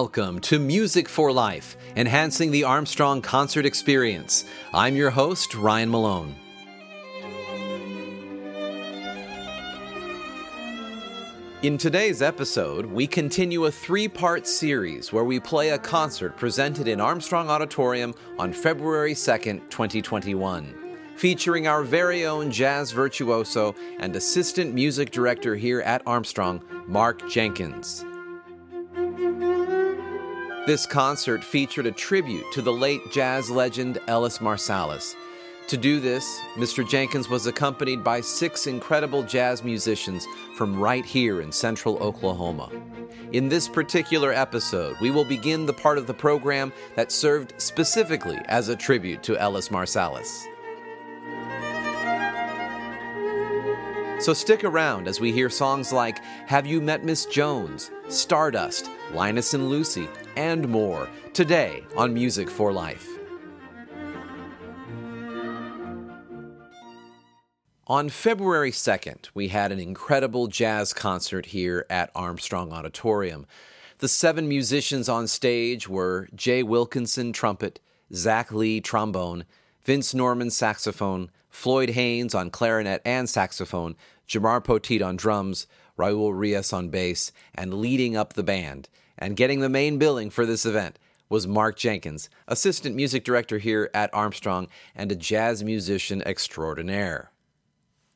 Welcome to Music for Life, enhancing the Armstrong concert experience. I'm your host, Ryan Malone. In today's episode, we continue a three part series where we play a concert presented in Armstrong Auditorium on February 2nd, 2021, featuring our very own jazz virtuoso and assistant music director here at Armstrong, Mark Jenkins. This concert featured a tribute to the late jazz legend Ellis Marsalis. To do this, Mr. Jenkins was accompanied by six incredible jazz musicians from right here in central Oklahoma. In this particular episode, we will begin the part of the program that served specifically as a tribute to Ellis Marsalis. So stick around as we hear songs like Have You Met Miss Jones, Stardust, Linus and Lucy, and more today on Music for Life. On February 2nd, we had an incredible jazz concert here at Armstrong Auditorium. The seven musicians on stage were Jay Wilkinson, trumpet, Zach Lee, trombone, Vince Norman, saxophone, Floyd Haynes on clarinet and saxophone, Jamar Poteet on drums, Raul Rios on bass, and leading up the band and getting the main billing for this event was Mark Jenkins, assistant music director here at Armstrong and a jazz musician extraordinaire.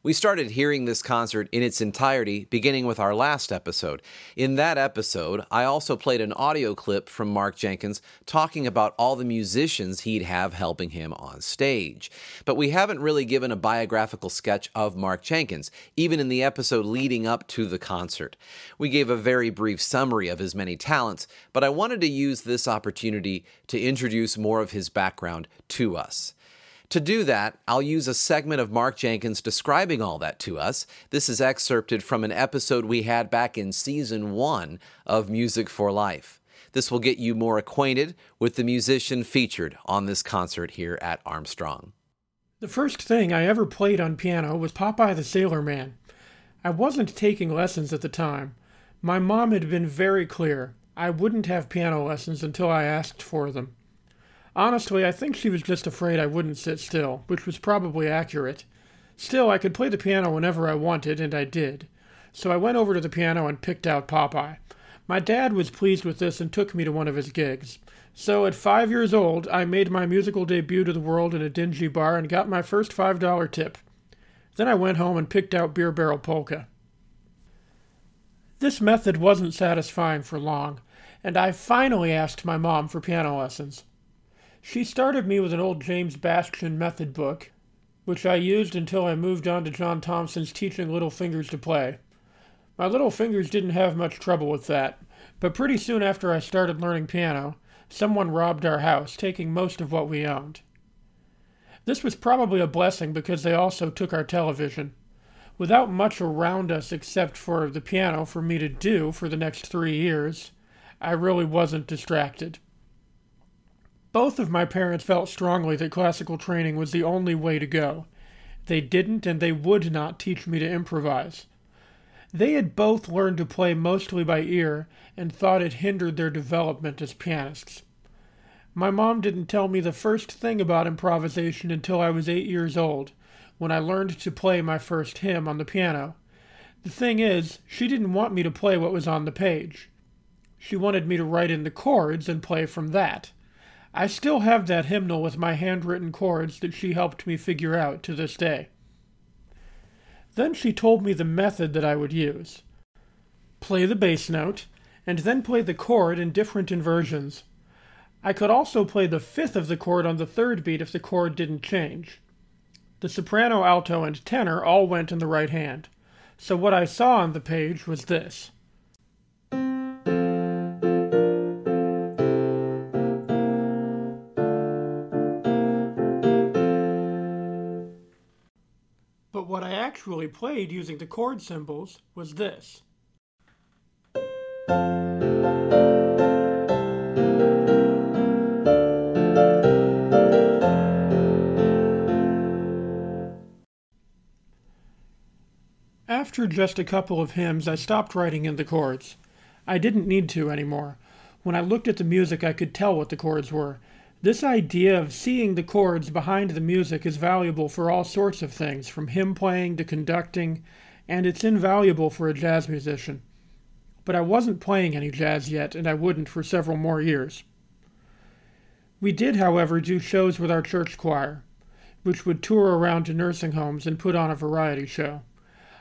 We started hearing this concert in its entirety beginning with our last episode. In that episode, I also played an audio clip from Mark Jenkins talking about all the musicians he'd have helping him on stage. But we haven't really given a biographical sketch of Mark Jenkins, even in the episode leading up to the concert. We gave a very brief summary of his many talents, but I wanted to use this opportunity to introduce more of his background to us. To do that, I'll use a segment of Mark Jenkins describing all that to us. This is excerpted from an episode we had back in season one of Music for Life. This will get you more acquainted with the musician featured on this concert here at Armstrong. The first thing I ever played on piano was Popeye the Sailor Man. I wasn't taking lessons at the time. My mom had been very clear I wouldn't have piano lessons until I asked for them. Honestly, I think she was just afraid I wouldn't sit still, which was probably accurate. Still, I could play the piano whenever I wanted, and I did. So I went over to the piano and picked out Popeye. My dad was pleased with this and took me to one of his gigs. So at five years old, I made my musical debut to the world in a dingy bar and got my first $5 tip. Then I went home and picked out Beer Barrel Polka. This method wasn't satisfying for long, and I finally asked my mom for piano lessons. She started me with an old James Bastien method book, which I used until I moved on to John Thompson's Teaching Little Fingers to Play. My little fingers didn't have much trouble with that, but pretty soon after I started learning piano, someone robbed our house, taking most of what we owned. This was probably a blessing because they also took our television. Without much around us except for the piano for me to do for the next three years, I really wasn't distracted. Both of my parents felt strongly that classical training was the only way to go. They didn't and they would not teach me to improvise. They had both learned to play mostly by ear and thought it hindered their development as pianists. My mom didn't tell me the first thing about improvisation until I was eight years old, when I learned to play my first hymn on the piano. The thing is, she didn't want me to play what was on the page. She wanted me to write in the chords and play from that. I still have that hymnal with my handwritten chords that she helped me figure out to this day. Then she told me the method that I would use play the bass note, and then play the chord in different inversions. I could also play the fifth of the chord on the third beat if the chord didn't change. The soprano, alto, and tenor all went in the right hand. So what I saw on the page was this. Actually played using the chord symbols was this. After just a couple of hymns, I stopped writing in the chords. I didn't need to anymore. When I looked at the music, I could tell what the chords were. This idea of seeing the chords behind the music is valuable for all sorts of things, from hymn playing to conducting, and it's invaluable for a jazz musician. But I wasn't playing any jazz yet, and I wouldn't for several more years. We did, however, do shows with our church choir, which would tour around to nursing homes and put on a variety show.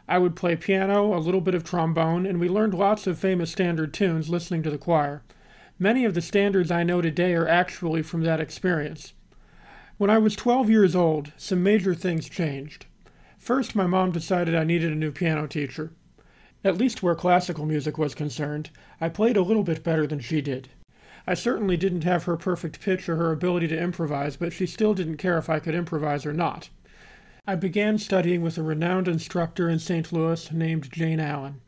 I would play piano, a little bit of trombone, and we learned lots of famous standard tunes listening to the choir. Many of the standards I know today are actually from that experience. When I was 12 years old, some major things changed. First, my mom decided I needed a new piano teacher. At least where classical music was concerned, I played a little bit better than she did. I certainly didn't have her perfect pitch or her ability to improvise, but she still didn't care if I could improvise or not. I began studying with a renowned instructor in St. Louis named Jane Allen.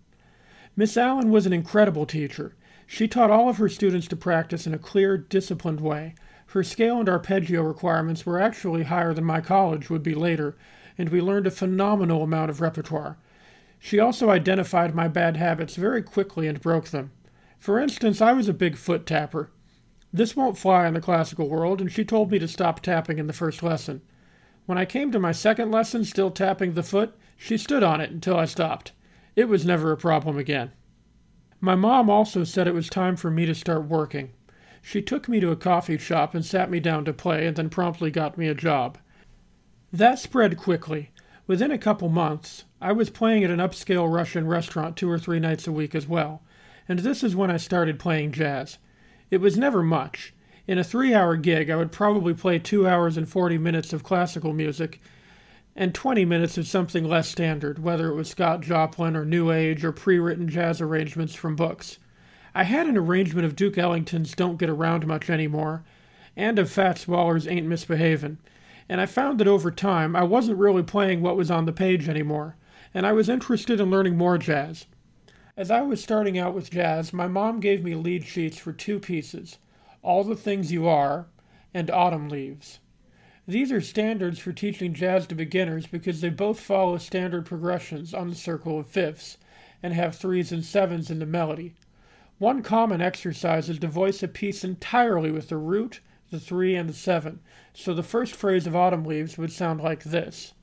Miss Allen was an incredible teacher. She taught all of her students to practice in a clear, disciplined way. Her scale and arpeggio requirements were actually higher than my college would be later, and we learned a phenomenal amount of repertoire. She also identified my bad habits very quickly and broke them. For instance, I was a big foot tapper. This won't fly in the classical world, and she told me to stop tapping in the first lesson. When I came to my second lesson, still tapping the foot, she stood on it until I stopped. It was never a problem again. My mom also said it was time for me to start working. She took me to a coffee shop and sat me down to play, and then promptly got me a job. That spread quickly. Within a couple months, I was playing at an upscale Russian restaurant two or three nights a week as well, and this is when I started playing jazz. It was never much. In a three hour gig, I would probably play two hours and 40 minutes of classical music and 20 minutes of something less standard, whether it was Scott Joplin or New Age or pre written jazz arrangements from books. I had an arrangement of Duke Ellington's Don't Get Around Much Anymore and of Fats Waller's Ain't Misbehavin', and I found that over time I wasn't really playing what was on the page anymore, and I was interested in learning more jazz. As I was starting out with jazz, my mom gave me lead sheets for two pieces All the Things You Are and Autumn Leaves. These are standards for teaching jazz to beginners because they both follow standard progressions on the circle of fifths and have threes and sevens in the melody. One common exercise is to voice a piece entirely with the root, the three, and the seven, so the first phrase of Autumn Leaves would sound like this.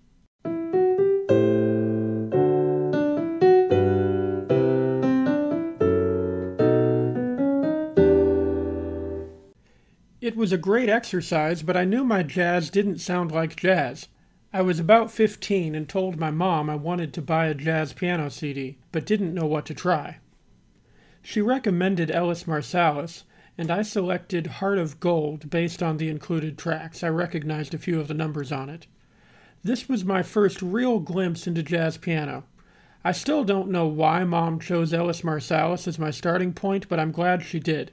It was a great exercise, but I knew my jazz didn't sound like jazz. I was about 15 and told my mom I wanted to buy a jazz piano CD, but didn't know what to try. She recommended Ellis Marsalis, and I selected Heart of Gold based on the included tracks. I recognized a few of the numbers on it. This was my first real glimpse into jazz piano. I still don't know why Mom chose Ellis Marsalis as my starting point, but I'm glad she did.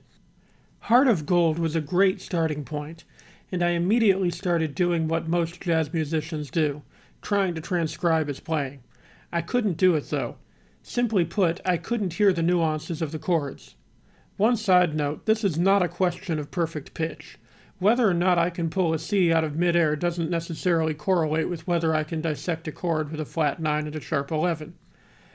Heart of Gold was a great starting point, and I immediately started doing what most jazz musicians do trying to transcribe his playing. I couldn't do it, though. Simply put, I couldn't hear the nuances of the chords. One side note this is not a question of perfect pitch. Whether or not I can pull a C out of midair doesn't necessarily correlate with whether I can dissect a chord with a flat 9 and a sharp 11.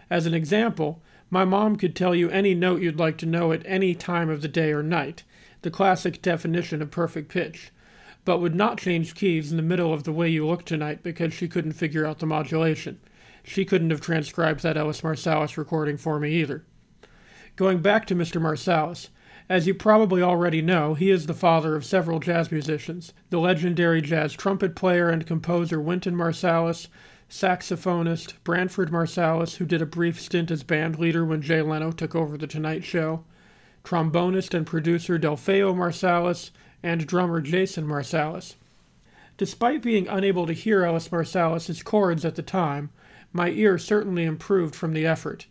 As an example, my mom could tell you any note you'd like to know at any time of the day or night, the classic definition of perfect pitch, but would not change keys in the middle of the way you look tonight because she couldn't figure out the modulation. She couldn't have transcribed that Ellis Marsalis recording for me either. Going back to Mr. Marsalis, as you probably already know, he is the father of several jazz musicians. The legendary jazz trumpet player and composer Wynton Marsalis, saxophonist Branford Marsalis, who did a brief stint as band leader when Jay Leno took over The Tonight Show, trombonist and producer Delfeayo Marsalis, and drummer Jason Marsalis. Despite being unable to hear Ellis Marsalis' chords at the time, my ear certainly improved from the effort.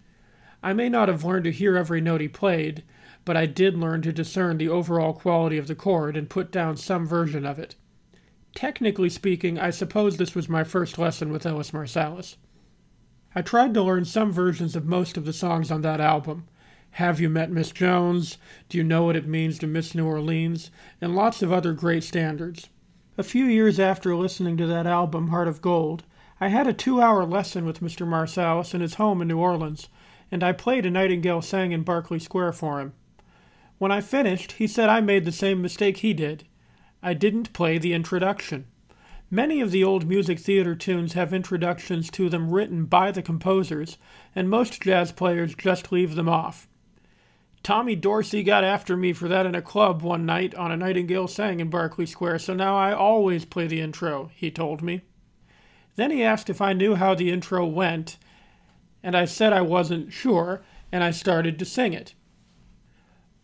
I may not have learned to hear every note he played, but I did learn to discern the overall quality of the chord and put down some version of it. Technically speaking, I suppose this was my first lesson with Ellis Marsalis. I tried to learn some versions of most of the songs on that album, have You Met Miss Jones? Do You Know What It Means to Miss New Orleans? And lots of other great standards. A few years after listening to that album, Heart of Gold, I had a two hour lesson with Mr. Marsalis in his home in New Orleans, and I played A Nightingale Sang in Berkeley Square for him. When I finished, he said I made the same mistake he did. I didn't play the introduction. Many of the old music theater tunes have introductions to them written by the composers, and most jazz players just leave them off. Tommy Dorsey got after me for that in a club one night on a Nightingale Sang in Berkeley Square, so now I always play the intro, he told me. Then he asked if I knew how the intro went, and I said I wasn't sure, and I started to sing it.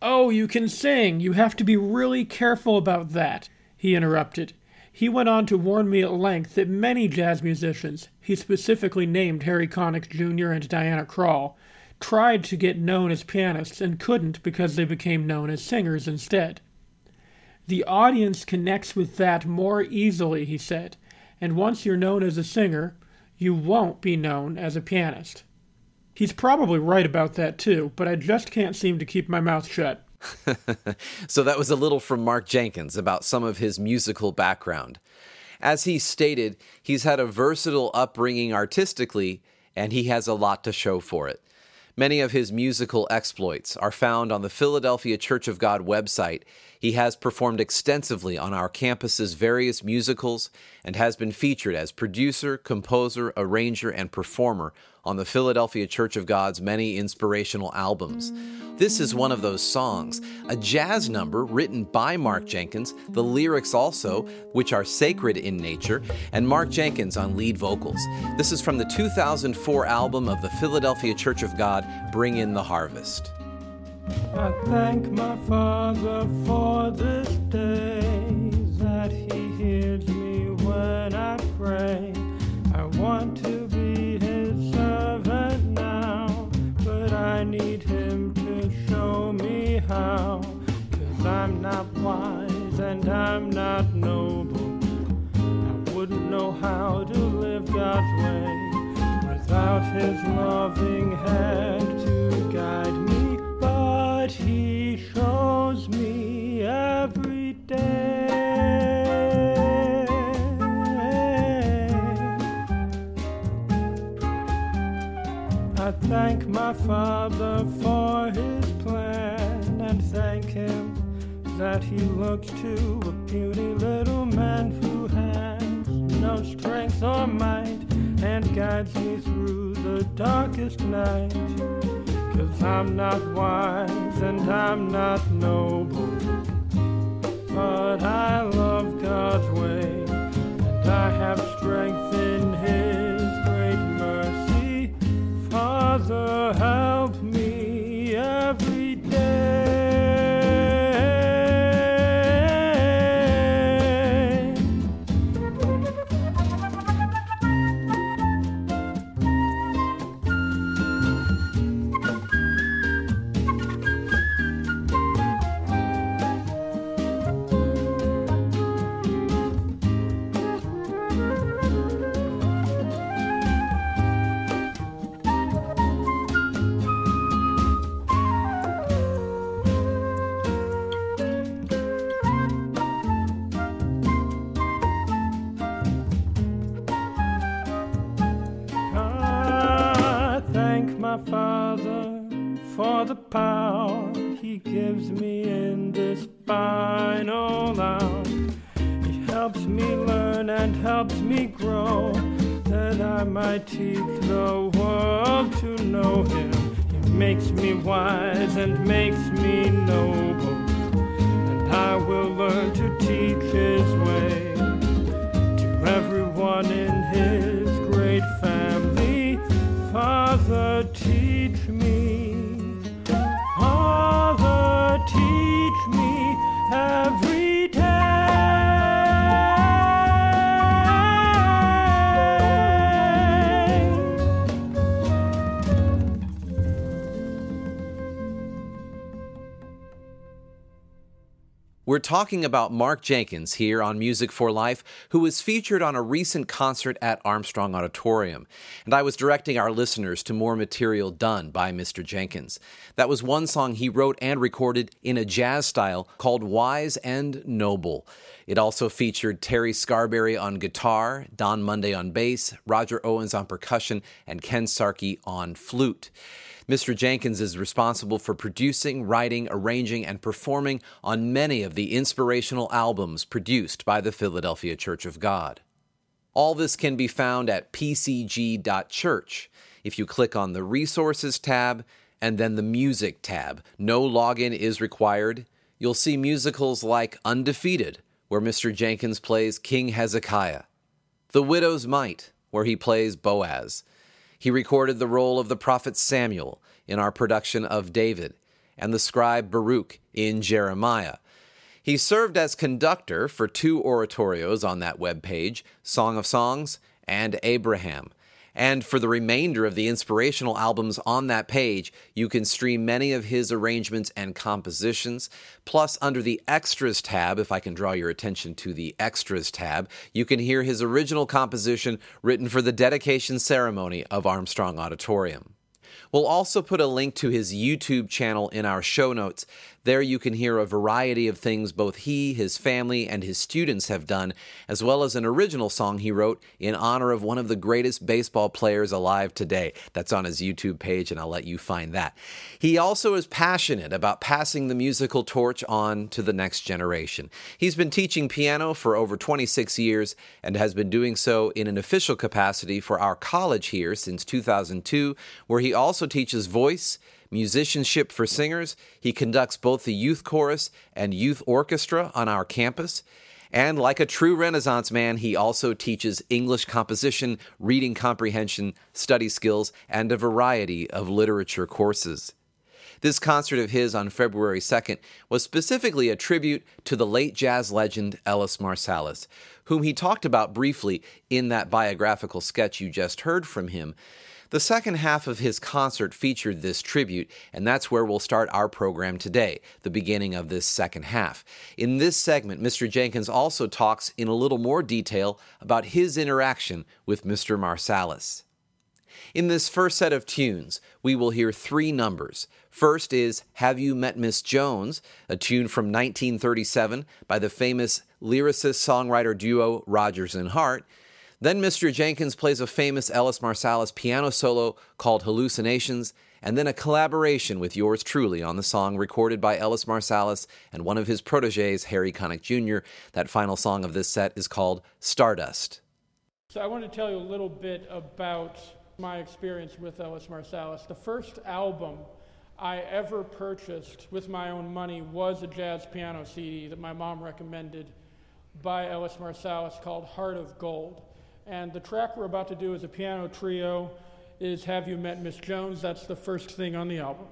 Oh, you can sing! You have to be really careful about that, he interrupted. He went on to warn me at length that many jazz musicians, he specifically named Harry Connick Jr. and Diana Krall, tried to get known as pianists and couldn't because they became known as singers instead. The audience connects with that more easily, he said, and once you're known as a singer, you won't be known as a pianist. He's probably right about that too, but I just can't seem to keep my mouth shut. so that was a little from Mark Jenkins about some of his musical background. As he stated, he's had a versatile upbringing artistically, and he has a lot to show for it. Many of his musical exploits are found on the Philadelphia Church of God website. He has performed extensively on our campus's various musicals and has been featured as producer, composer, arranger, and performer on the Philadelphia Church of God's many inspirational albums. This is one of those songs, a jazz number written by Mark Jenkins, the lyrics also, which are sacred in nature, and Mark Jenkins on lead vocals. This is from the 2004 album of the Philadelphia Church of God, Bring in the Harvest. I thank my Father for this day, that He hears me when I pray. I want to need Him to show me how. Cause I'm not wise and I'm not noble. I wouldn't know how to live God's way without His loving hand to guide me. But He shows me every day. I thank my Father for His plan and thank Him that He looks to a puny little man who has no strength or might and guides me through the darkest night. Cause I'm not wise and I'm not noble, We're talking about Mark Jenkins here on Music for Life, who was featured on a recent concert at Armstrong Auditorium. And I was directing our listeners to more material done by Mr. Jenkins. That was one song he wrote and recorded in a jazz style called Wise and Noble. It also featured Terry Scarberry on guitar, Don Monday on bass, Roger Owens on percussion, and Ken Sarkey on flute. Mr. Jenkins is responsible for producing, writing, arranging, and performing on many of the inspirational albums produced by the Philadelphia Church of God. All this can be found at pcg.church if you click on the Resources tab and then the Music tab. No login is required. You'll see musicals like Undefeated, where Mr. Jenkins plays King Hezekiah, The Widow's Mite, where he plays Boaz, he recorded the role of the prophet Samuel in our production of David and the scribe Baruch in Jeremiah. He served as conductor for two oratorios on that web page, Song of Songs and Abraham. And for the remainder of the inspirational albums on that page, you can stream many of his arrangements and compositions. Plus, under the Extras tab, if I can draw your attention to the Extras tab, you can hear his original composition written for the dedication ceremony of Armstrong Auditorium. We'll also put a link to his YouTube channel in our show notes. There you can hear a variety of things both he, his family, and his students have done, as well as an original song he wrote in honor of one of the greatest baseball players alive today. That's on his YouTube page, and I'll let you find that. He also is passionate about passing the musical torch on to the next generation. He's been teaching piano for over 26 years and has been doing so in an official capacity for our college here since 2002, where he also teaches voice musicianship for singers. He conducts both the youth chorus and youth orchestra on our campus. And like a true Renaissance man, he also teaches English composition, reading comprehension, study skills, and a variety of literature courses. This concert of his on February 2nd was specifically a tribute to the late jazz legend Ellis Marsalis, whom he talked about briefly in that biographical sketch you just heard from him. The second half of his concert featured this tribute, and that's where we'll start our program today, the beginning of this second half. In this segment, Mr. Jenkins also talks in a little more detail about his interaction with Mr. Marsalis. In this first set of tunes, we will hear three numbers. First is Have You Met Miss Jones, a tune from 1937 by the famous lyricist songwriter duo Rodgers and Hart. Then Mr. Jenkins plays a famous Ellis Marsalis piano solo called Hallucinations, and then a collaboration with yours truly on the song recorded by Ellis Marsalis and one of his proteges, Harry Connick Jr. That final song of this set is called Stardust. So I want to tell you a little bit about my experience with Ellis Marsalis. The first album I ever purchased with my own money was a jazz piano CD that my mom recommended by Ellis Marsalis called Heart of Gold. And the track we're about to do as a piano trio, is Have You Met Miss Jones? That's the first thing on the album.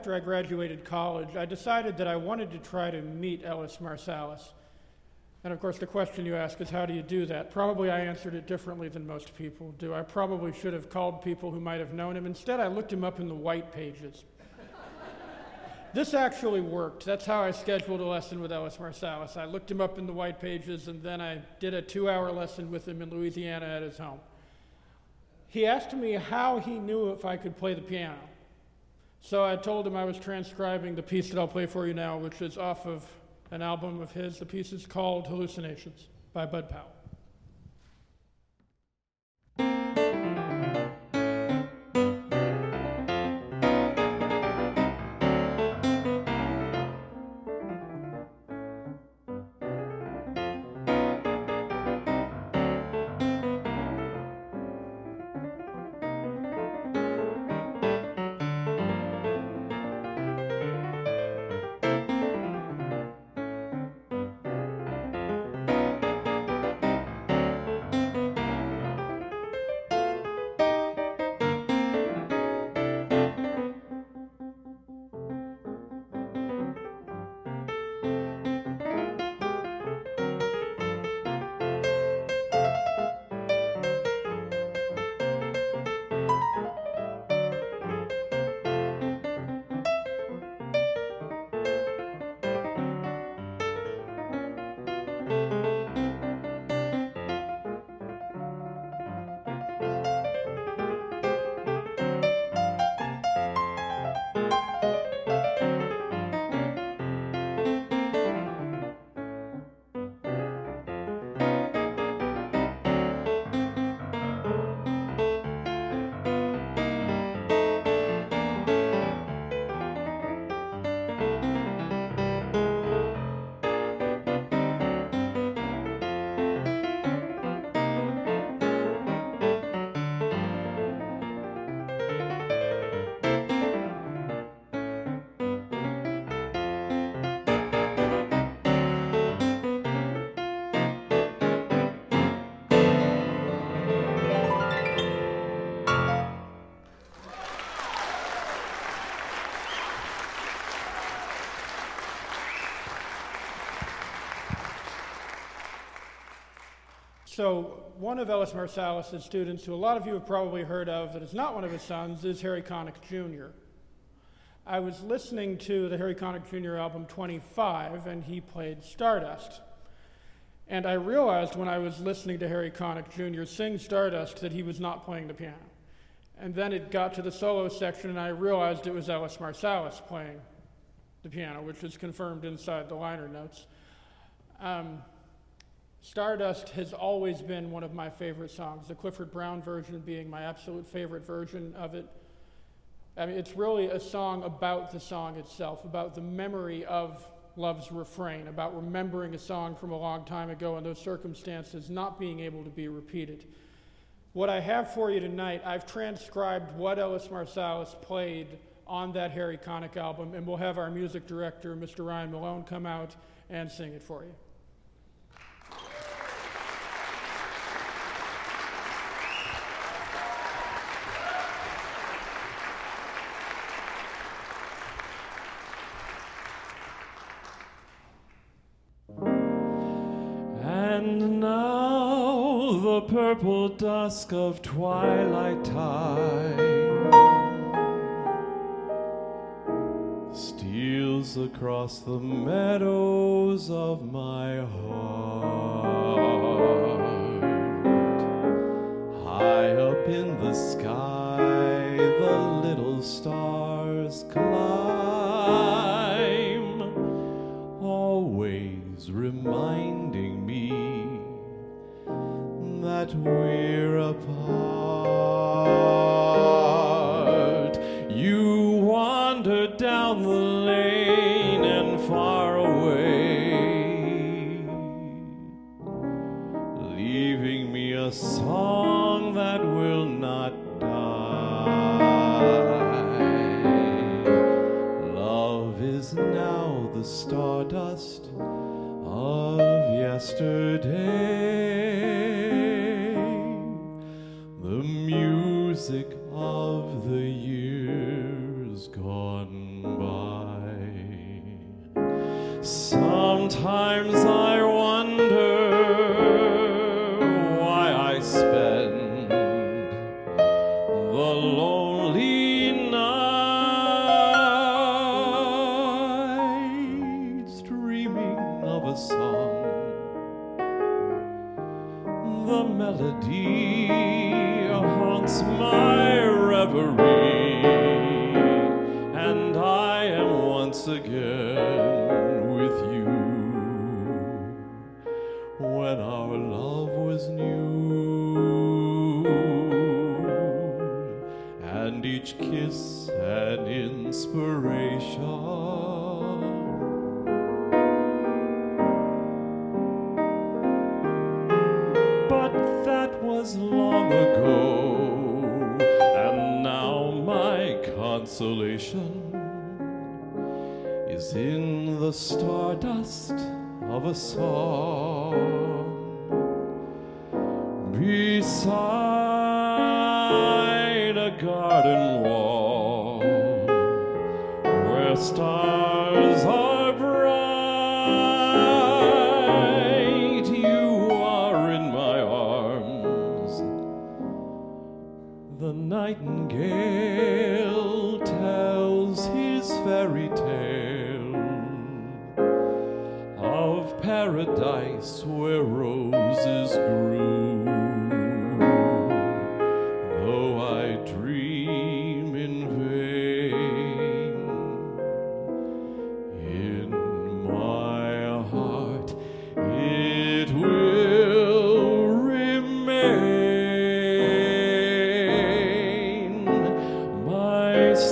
After I graduated college, I decided that I wanted to try to meet Ellis Marsalis. And of course, the question you ask is how do you do that? Probably I answered it differently than most people do. I probably should have called people who might have known him. Instead, I looked him up in the white pages. this actually worked. That's how I scheduled a lesson with Ellis Marsalis. I looked him up in the white pages, and then I did a two hour lesson with him in Louisiana at his home. He asked me how he knew if I could play the piano. So I told him I was transcribing the piece that I'll play for you now, which is off of an album of his. The piece is called Hallucinations by Bud Powell. So, one of Ellis Marsalis' students, who a lot of you have probably heard of, that is not one of his sons, is Harry Connick Jr. I was listening to the Harry Connick Jr. album 25, and he played Stardust. And I realized when I was listening to Harry Connick Jr. sing Stardust that he was not playing the piano. And then it got to the solo section, and I realized it was Ellis Marsalis playing the piano, which is confirmed inside the liner notes. Um, Stardust has always been one of my favorite songs, the Clifford Brown version being my absolute favorite version of it. I mean, it's really a song about the song itself, about the memory of love's refrain, about remembering a song from a long time ago and those circumstances not being able to be repeated. What I have for you tonight, I've transcribed what Ellis Marsalis played on that Harry Connick album, and we'll have our music director, Mr. Ryan Malone, come out and sing it for you. Purple dusk of twilight time steals across the meadows of my heart. High up in the sky, the little stars song the melody haunts my reverie, and I am once again with you. When our love was new, and each kiss an inspiration. Is in the stardust of a song. Beside a garden wall where stars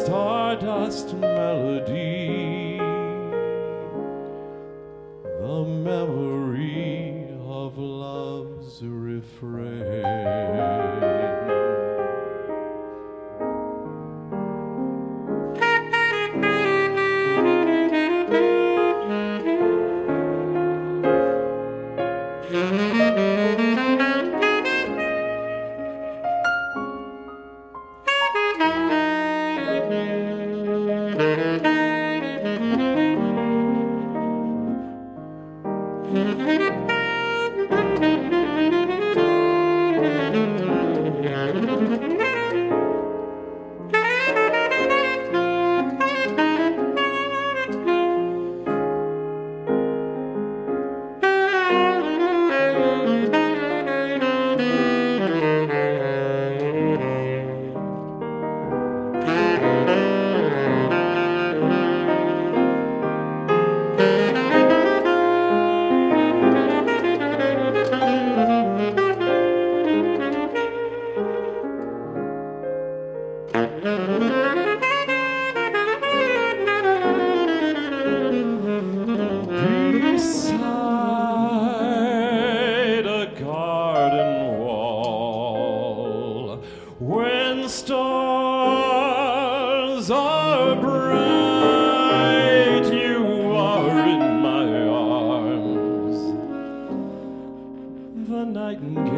stardust melody, the memory of love's refrain.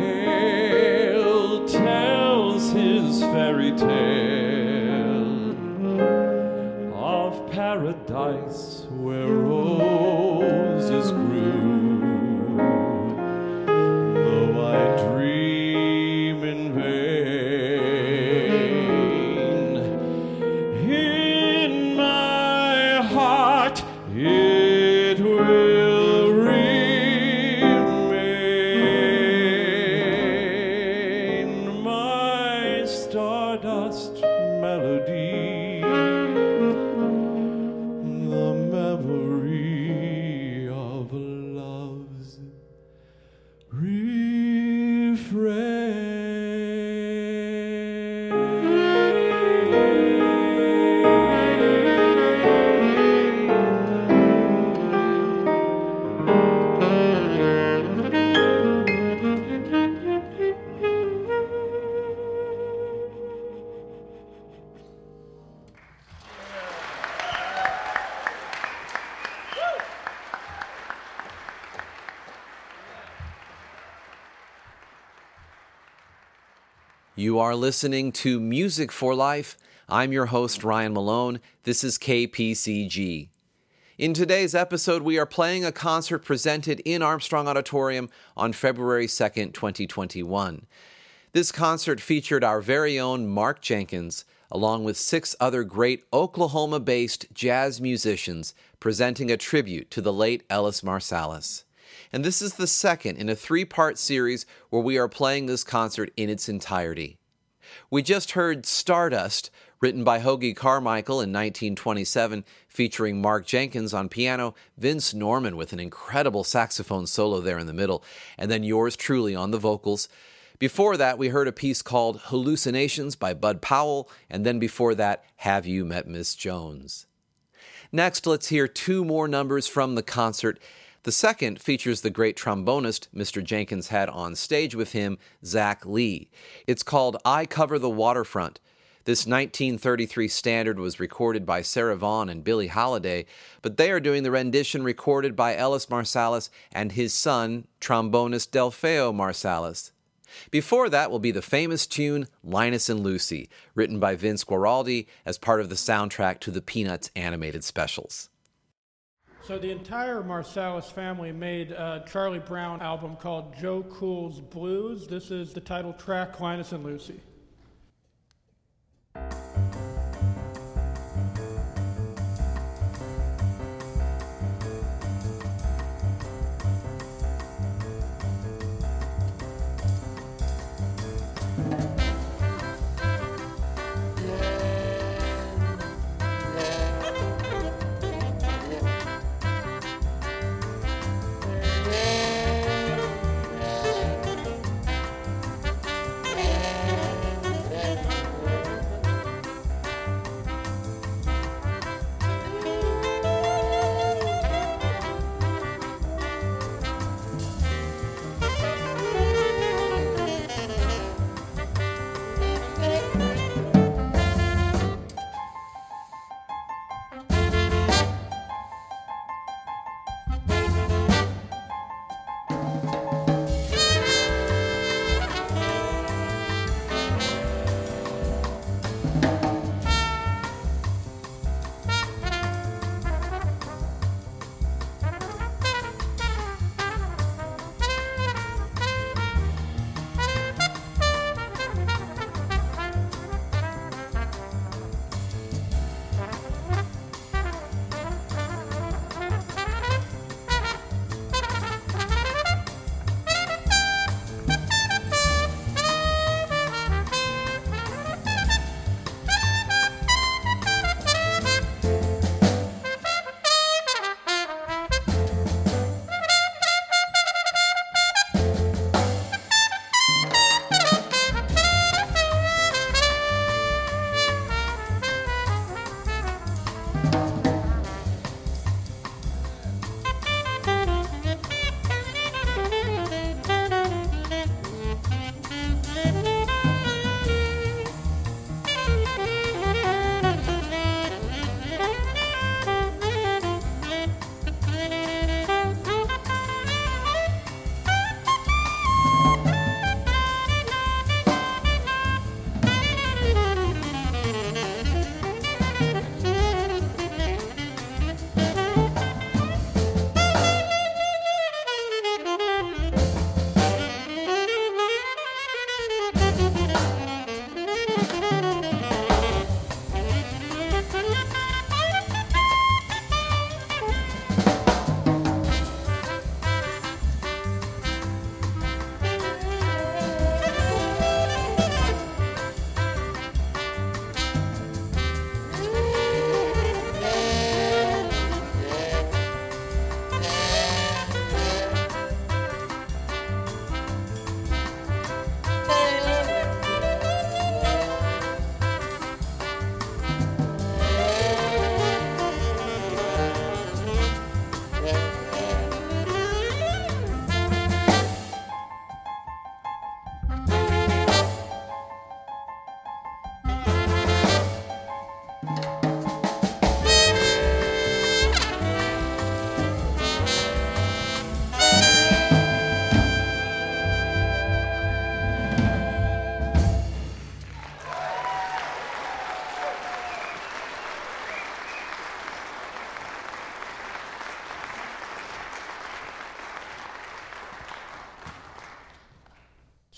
Nightingale tells his fairy tale of paradise where roses grew. Listening to Music for Life. I'm your host, Ryan Malone. This is KPCG. In today's episode, we are playing a concert presented in Armstrong Auditorium on February 2nd, 2021. This concert featured our very own Mark Jenkins, along with six other great Oklahoma based jazz musicians, presenting a tribute to the late Ellis Marsalis. And this is the second in a three part series where we are playing this concert in its entirety. We just heard Stardust, written by Hoagy Carmichael in 1927, featuring Mark Jenkins on piano, Vince Norman with an incredible saxophone solo there in the middle, and then yours truly on the vocals. Before that, we heard a piece called Hallucinations by Bud Powell, and then before that, Have You Met Miss Jones? Next, let's hear two more numbers from the concert. The second features the great trombonist Mr. Jenkins had on stage with him, Zach Lee. It's called I Cover the Waterfront. This 1933 standard was recorded by Sarah Vaughan and Billie Holiday, but they are doing the rendition recorded by Ellis Marsalis and his son, trombonist Delfeayo Marsalis. Before that will be the famous tune Linus and Lucy, written by Vince Guaraldi as part of the soundtrack to the Peanuts animated specials. So the entire Marsalis family made a Charlie Brown album called Joe Cool's Blues. This is the title track, Linus and Lucy.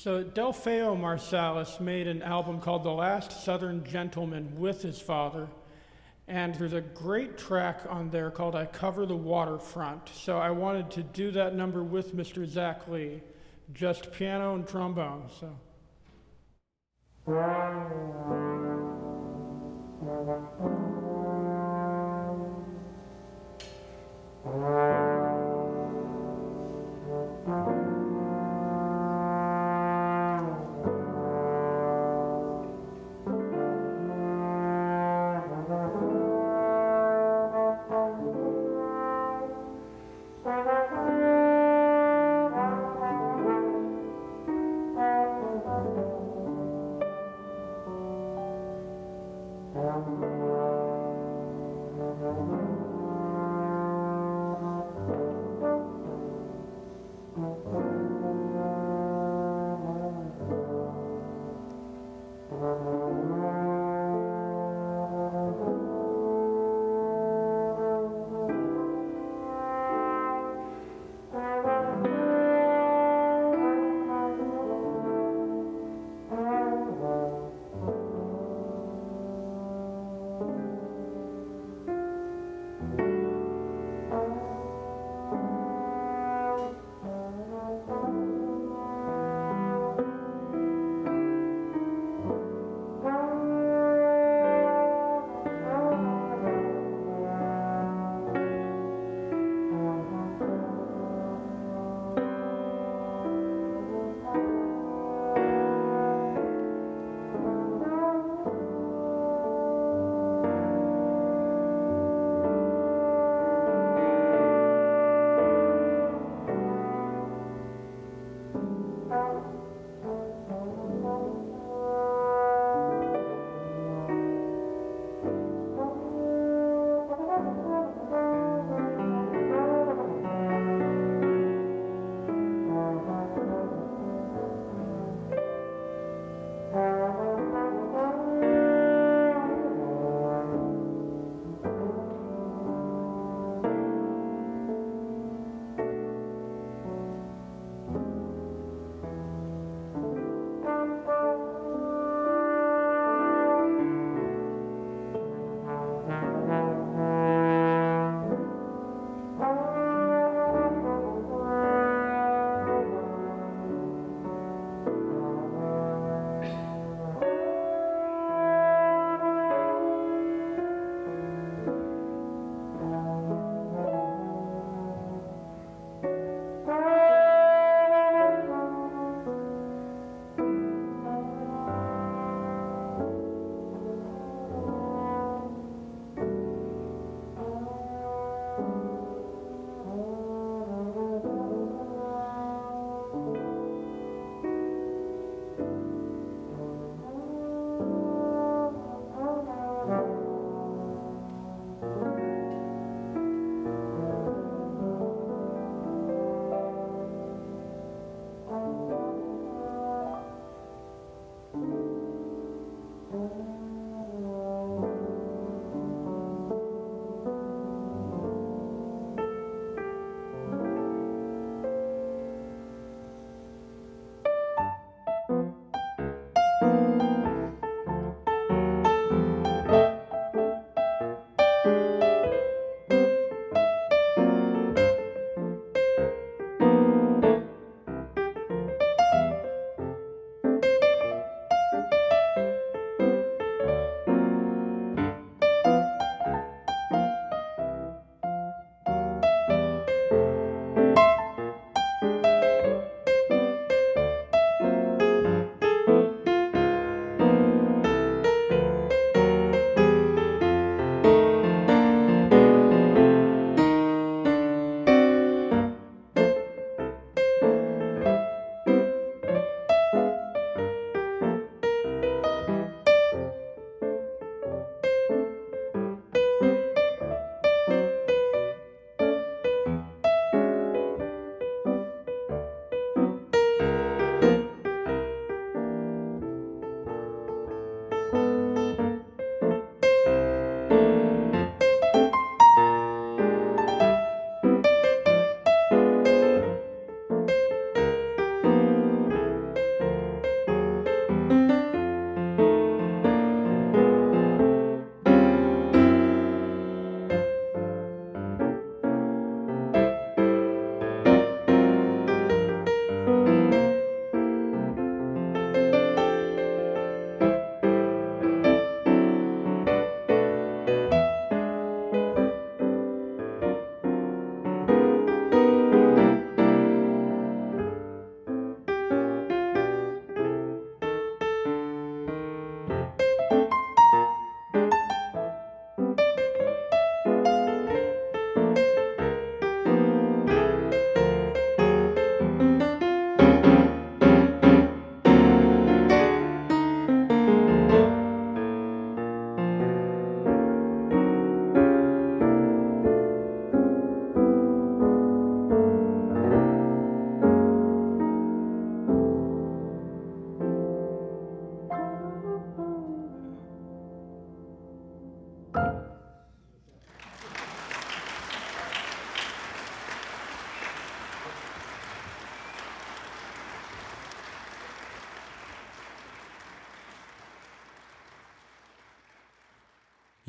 So Del Marsalis made an album called The Last Southern Gentleman with his father. And there's a great track on there called I Cover the Waterfront. So I wanted to do that number with Mr. Zach Lee, just piano and trombone. So.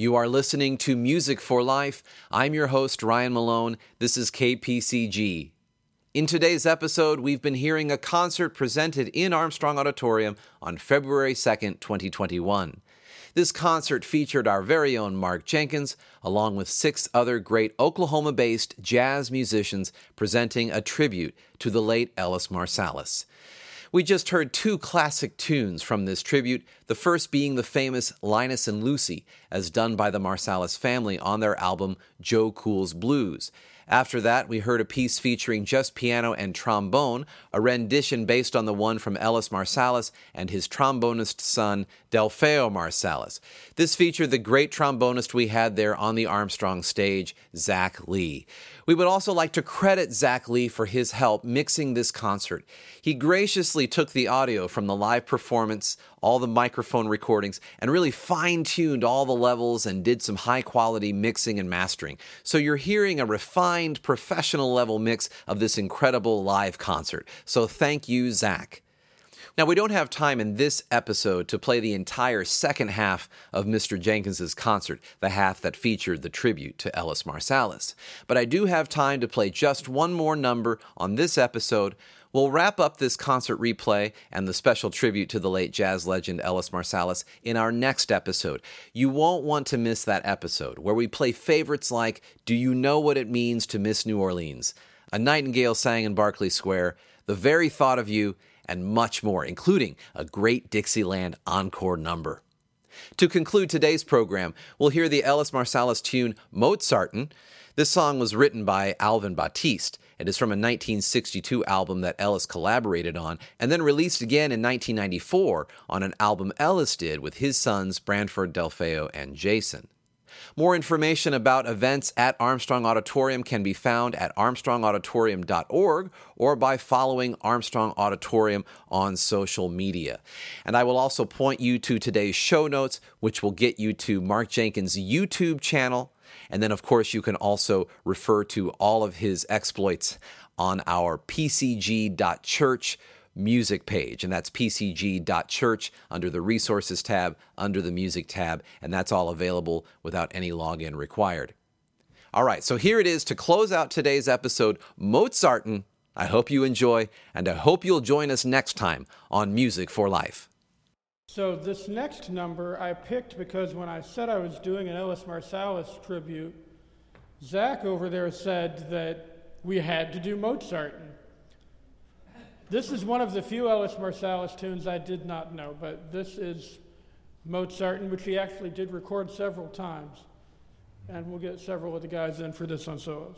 You are listening to Music for Life. I'm your host, Ryan Malone. This is KPCG. In today's episode, we've been hearing a concert presented in Armstrong Auditorium on February 2nd, 2021. This concert featured our very own Mark Jenkins, along with six other great Oklahoma based jazz musicians presenting a tribute to the late Ellis Marsalis. We just heard two classic tunes from this tribute, the first being the famous Linus and Lucy, as done by the Marsalis family on their album Joe Cool's Blues. After that, we heard a piece featuring just piano and trombone, a rendition based on the one from Ellis Marsalis and his trombonist son, Delfeayo Marsalis. This featured the great trombonist we had there on the Armstrong stage, Zach Lee. We would also like to credit Zach Lee for his help mixing this concert. He graciously took the audio from the live performance, all the microphone recordings, and really fine tuned all the levels and did some high quality mixing and mastering. So you're hearing a refined professional level mix of this incredible live concert. So thank you, Zach. Now, we don't have time in this episode to play the entire second half of Mr. Jenkins's concert, the half that featured the tribute to Ellis Marsalis. But I do have time to play just one more number on this episode. We'll wrap up this concert replay and the special tribute to the late jazz legend Ellis Marsalis in our next episode. You won't want to miss that episode where we play favorites like Do You Know What It Means to Miss New Orleans? A Nightingale Sang in Berkeley Square, The Very Thought of You, and much more, including a great Dixieland encore number. To conclude today's program, we'll hear the Ellis Marsalis tune Mozartin. This song was written by Alvin Batiste. It is from a 1962 album that Ellis collaborated on and then released again in 1994 on an album Ellis did with his sons Branford Delfeayo and Jason. More information about events at Armstrong Auditorium can be found at armstrongauditorium.org or by following Armstrong Auditorium on social media. And I will also point you to today's show notes, which will get you to Mark Jenkins' YouTube channel. And then, of course, you can also refer to all of his exploits on our pcg.church music page, and that's pcg.church under the resources tab, under the music tab, and that's all available without any login required. All right, so here it is to close out today's episode Mozartin. I hope you enjoy, and I hope you'll join us next time on Music for Life. So, this next number I picked because when I said I was doing an Ellis Marsalis tribute, Zach over there said that we had to do Mozart. This is one of the few Ellis Marsalis tunes I did not know, but this is Mozart, which he actually did record several times. And we'll get several of the guys in for this on solos.